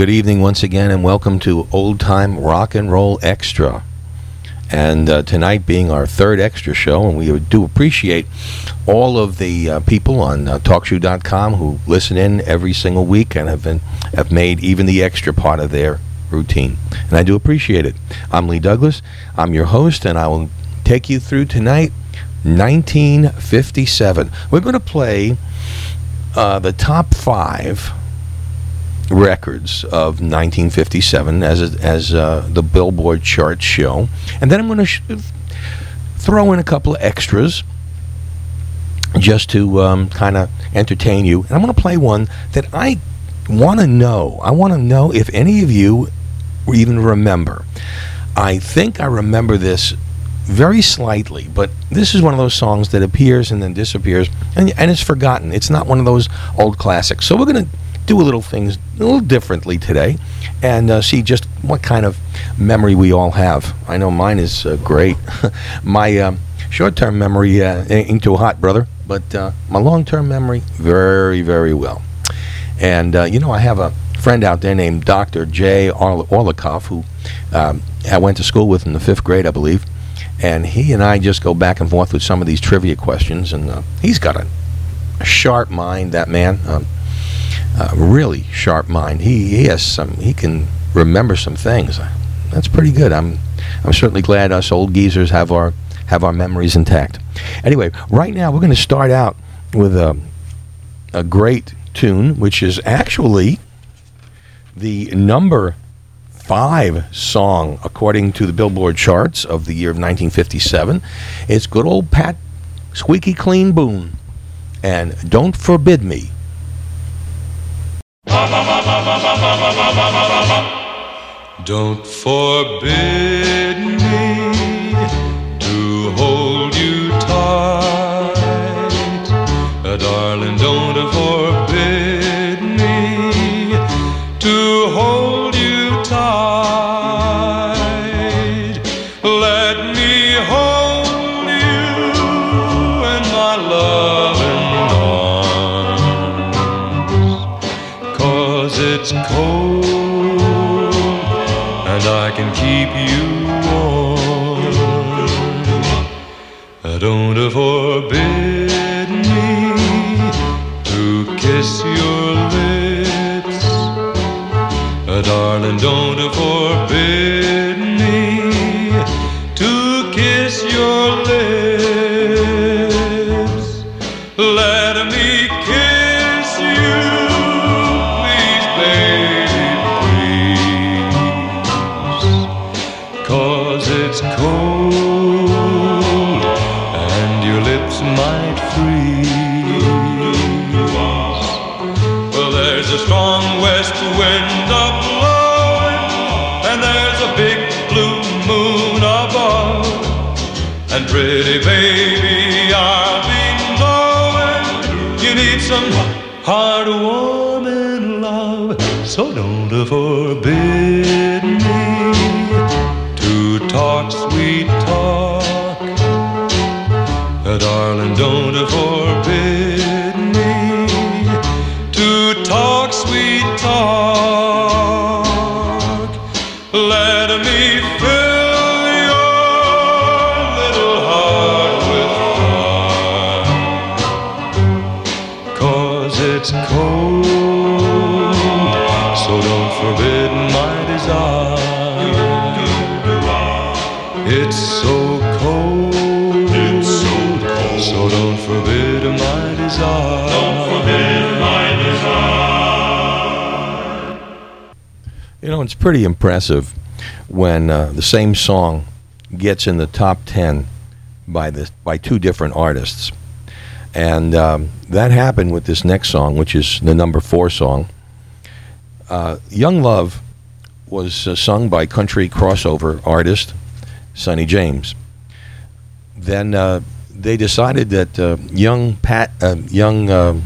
Good evening once again, and welcome to Old Time Rock and Roll Extra. And uh, tonight being our third extra show, and we do appreciate all of the uh, people on uh, TalkShoe.com who listen in every single week and have been have made even the extra part of their routine, and I do appreciate it. I'm Lee Douglas. I'm your host, and I will take you through tonight, 1957. We're going to play uh, the top five records of 1957 as as uh, the Billboard charts show, and then I'm going to throw in a couple of extras just to um, kind of entertain you. And I'm going to play one that I want to know. I want to know if any of you even remember. I think I remember this very slightly, but this is one of those songs that appears and then disappears, and, and it's forgotten. It's not one of those old classics. So we're going to do a little things a little differently today and uh, see just what kind of memory we all have. I know mine is uh, great. my um, short term memory uh, ain't too hot, brother, but uh, my long term memory, very, very well. And, uh, you know, I have a friend out there named Dr. Jay Orl- Orlikoff, who um, I went to school with in the fifth grade, I believe. And he and I just go back and forth with some of these trivia questions. And uh, he's got a, a sharp mind, that man. Um, really sharp mind. He, he has some. He can remember some things. That's pretty good. I'm I'm certainly glad us old geezers have our have our memories intact. Anyway, right now we're going to start out with a a great tune, which is actually the number five song according to the Billboard charts of the year of 1957. It's good old Pat Squeaky Clean Boone, and "Don't Forbid Me." Don't forbid me to hold keep you lips might freeze. Well, there's a strong west wind a blowing, and there's a big blue moon above. And pretty baby, I'll be knowing you need some hard heartwarming love. So don't forbid Cause it's cold, so don't forbid my desire. It's so cold, it's so cold, so don't forbid my desire. Don't forbid my desire. You know, it's pretty impressive when uh, the same song gets in the top 10 by, the, by two different artists. And um, that happened with this next song, which is the number four song. Uh, Young Love was uh, sung by country crossover artist Sonny James. Then uh, they decided that uh, young Pat, uh, young, um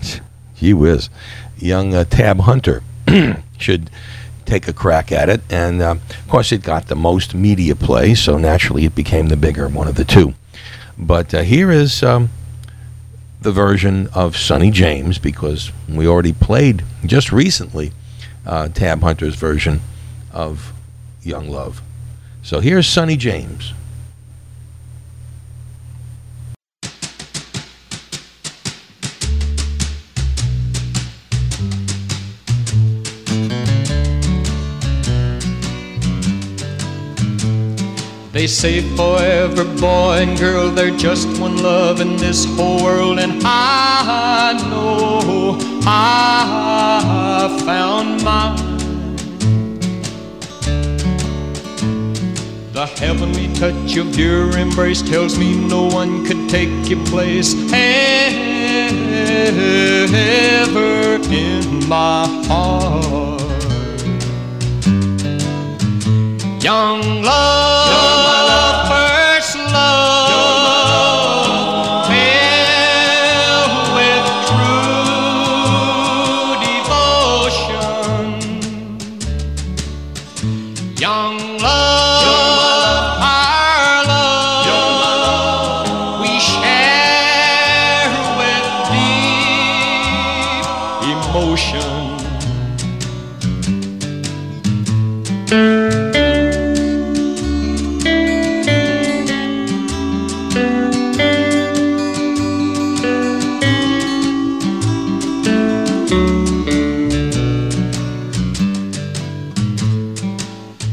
gee whiz, young uh, Tab Hunter should take a crack at it. And uh, of course, it got the most media play, so naturally it became the bigger one of the two. But uh, here is um, the version of Sonny James because we already played just recently uh, Tab Hunter's version of Young Love. So here's Sonny James. They say forever, boy and girl, they're just one love in this whole world, and I know I found mine. The heavenly touch of your embrace tells me no one could take your place ever in my heart. Young love, emotion.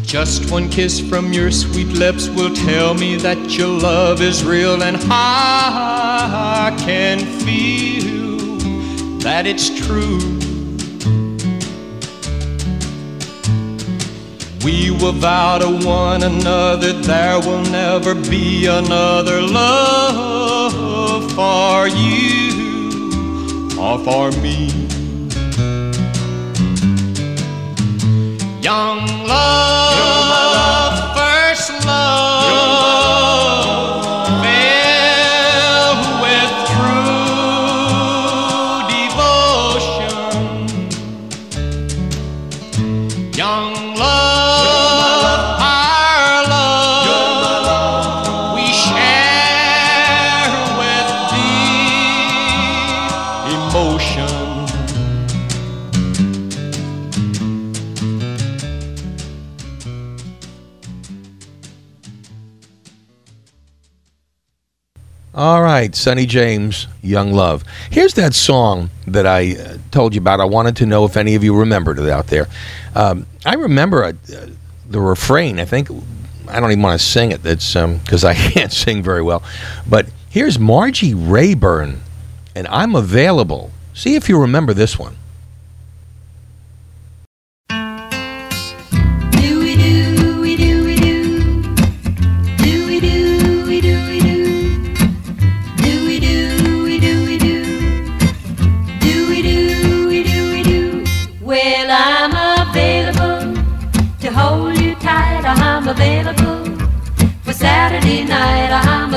Just one kiss from your sweet lips will tell me that your love is real, and I can feel that it's true. We will vow to one another there will never be another love for you or for me. Young right, Sonny James, Young Love. Here's that song that I uh, told you about. I wanted to know if any of you remembered it out there. Um, I remember uh, the refrain. I think I don't even want to sing it. That's because I can't sing very well. But here's Margie Rayburn, and I'm available. See if you remember this one.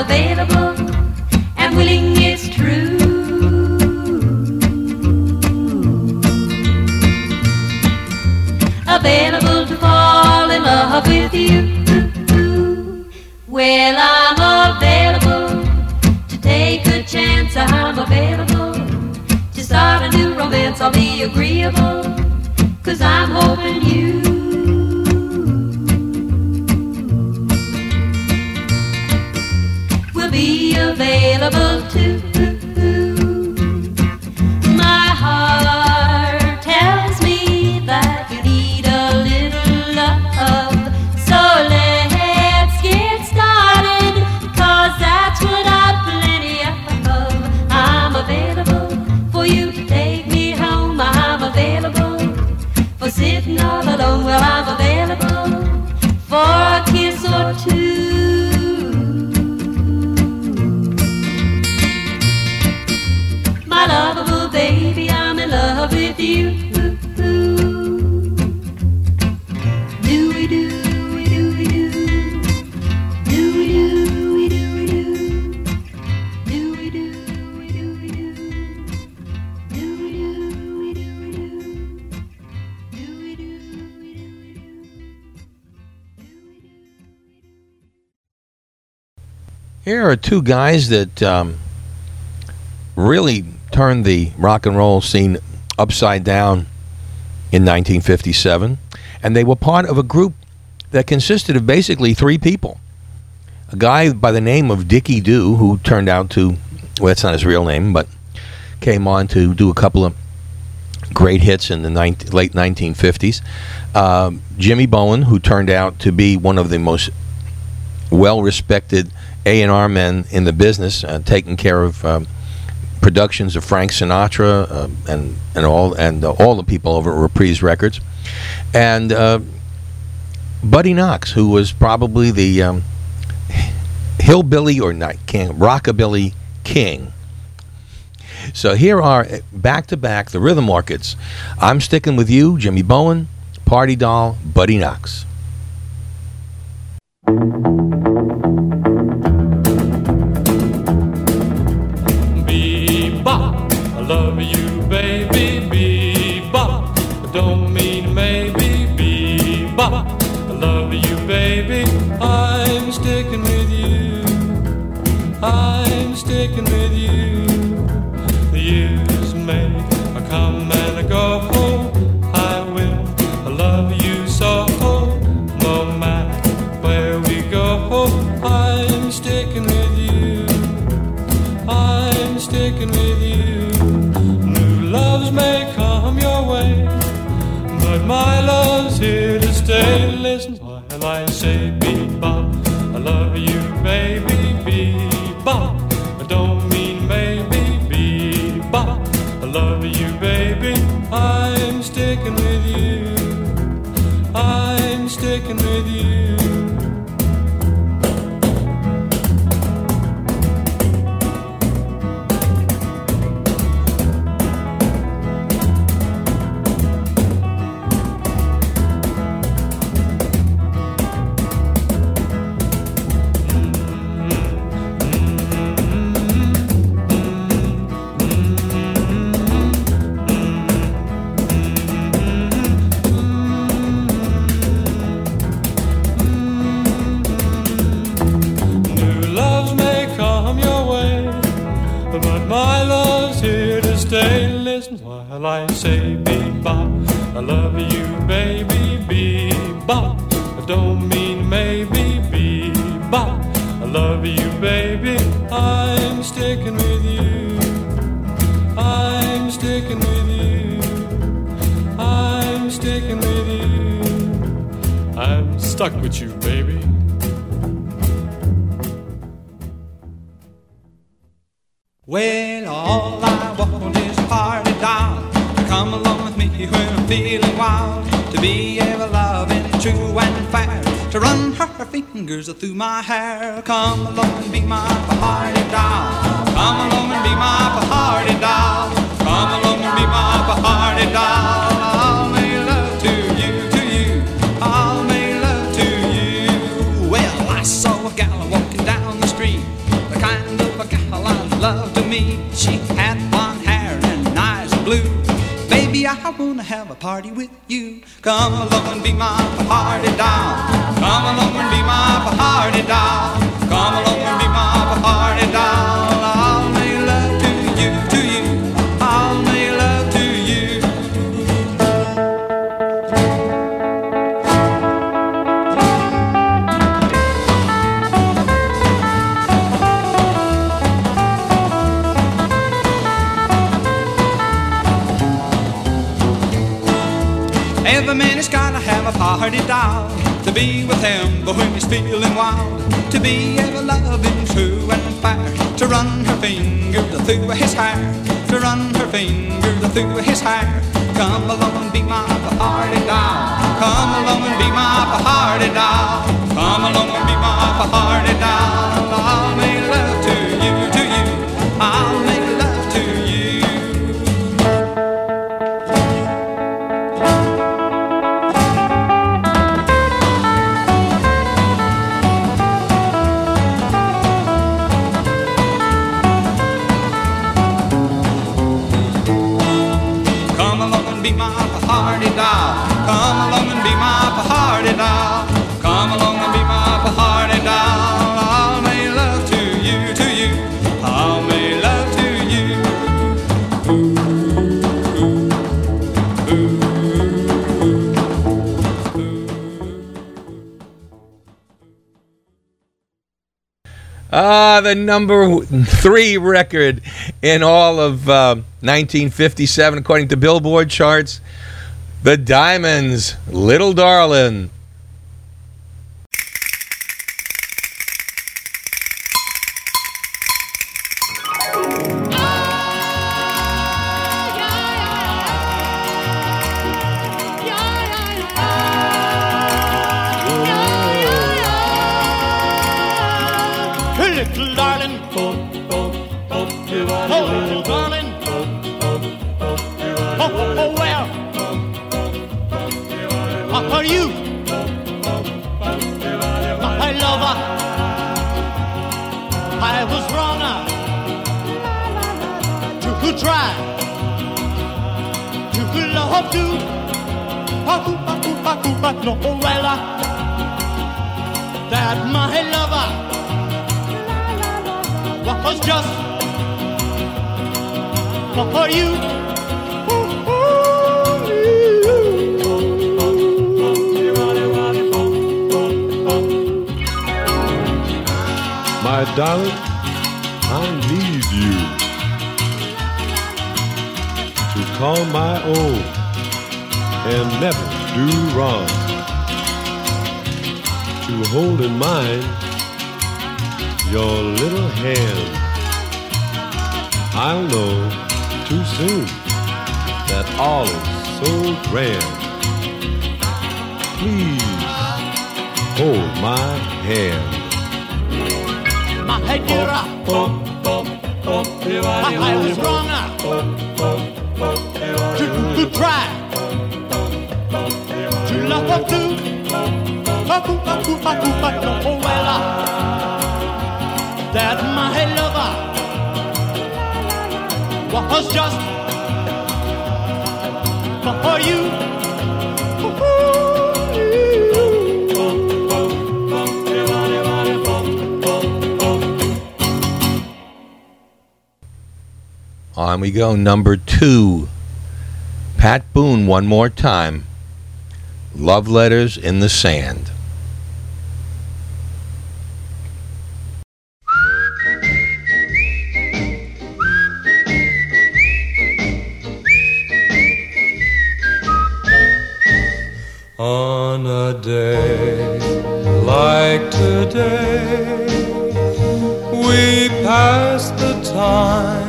Available and willing it's true. available to fall in love with you. Well, I'm available to take a chance. I'm available to start a new romance. I'll be agreeable, cause I'm hoping you available too. Are two guys that um, really turned the rock and roll scene upside down in 1957, and they were part of a group that consisted of basically three people. A guy by the name of Dickie Doo, who turned out to, well, that's not his real name, but came on to do a couple of great hits in the 19, late 1950s. Um, Jimmy Bowen, who turned out to be one of the most well-respected A&R men in the business, uh, taking care of um, productions of Frank Sinatra uh, and and all and uh, all the people over at Reprise Records, and uh, Buddy Knox, who was probably the um, hillbilly or not king, rockabilly king. So here are back to back the Rhythm Orchids. I'm sticking with you, Jimmy Bowen, Party Doll, Buddy Knox. I'm sticking While I say bebop. I love you, baby, bebop. I don't mean maybe, bebop. I love you, baby. I'm sticking with you. I'm sticking with you. I'm sticking with you. I'm stuck with you, To run her fingers through my hair. Come along and be my party doll. I wanna have a party with you. Come along and be my party doll. Come along and be my party doll. Come along and be my party doll. Every man has gotta have a party doll to be with him, but when he's feeling wild, to be ever loving, true and fair, to run her fingers through his hair, to run her fingers through his hair. Come along and be my party doll. Come along and be my party doll. Come along and be my party doll. I'll make love to you, to you. I'll make be my party doll. Come along and be my party doll. Ah, the number three record in all of uh, 1957, according to Billboard charts. The Diamonds, Little Darlin'. Little darling, oh, oh, oh, little darling, oh, oh, oh, well, what are you, my lover? I was wrong. To try. To. Love you, but no, well, that my lover was just for you. My darling, I need you to call my own and never do wrong. To hold in mind your little hand. I'll know too soon that all is so grand. Please hold my hand. My dear, I was wrong to, to try to love you. But just for you. On we go, number two. Pat Boone, one more time. Love Letters in the Sand. On a day like today, we pass the time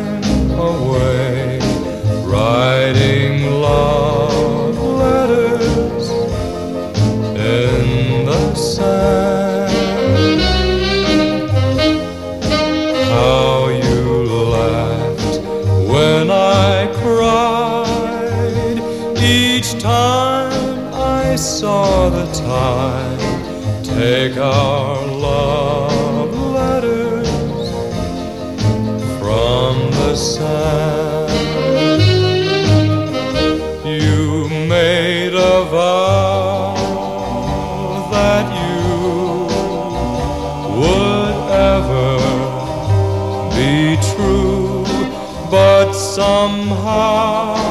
somehow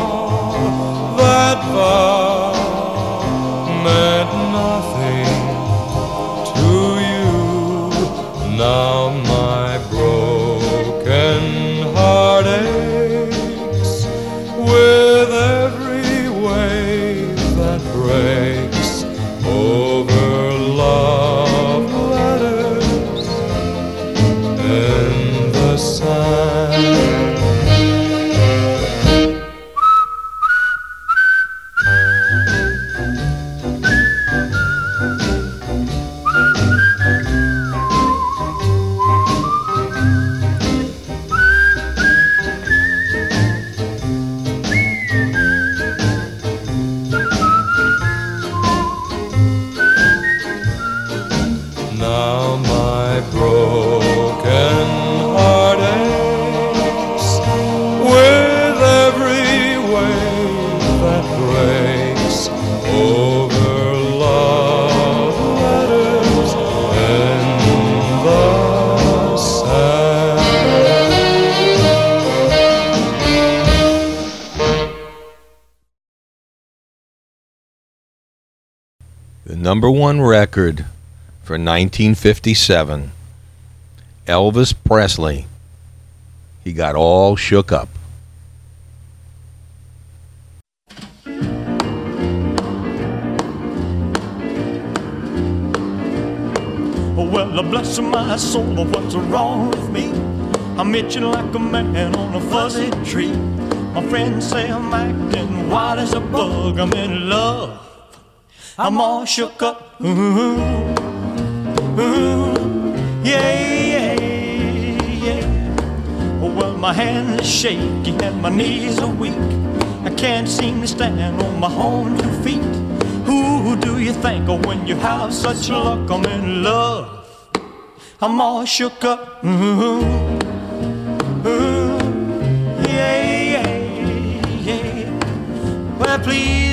one record for 1957. Elvis Presley. He got all shook up. Well, bless my soul, but what's wrong with me? I'm itching like a man on a fuzzy tree. My friends say I'm acting wild as a bug. I'm in love. I'm all shook up. Ooh, ooh, yeah, yeah, yeah. Oh, well, my hands are shaky and my knees are weak. I can't seem to stand on my own two feet. Who do you think of when you have such luck? I'm in love. I'm all shook up. Ooh, ooh, yeah, yeah, yeah. Well, please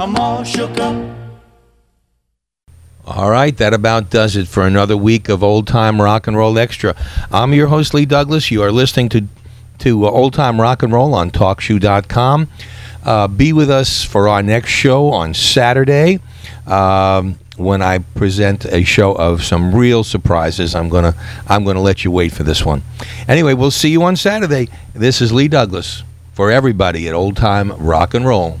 I'm all shook up. All right, that about does it for another week of Old Time Rock and Roll Extra. I'm your host, Lee Douglas. You are listening to, to uh, Old Time Rock and Roll on TalkShoe.com. Uh, be with us for our next show on Saturday um, when I present a show of some real surprises. I'm gonna I'm gonna let you wait for this one. Anyway, we'll see you on Saturday. This is Lee Douglas for everybody at Old Time Rock and Roll.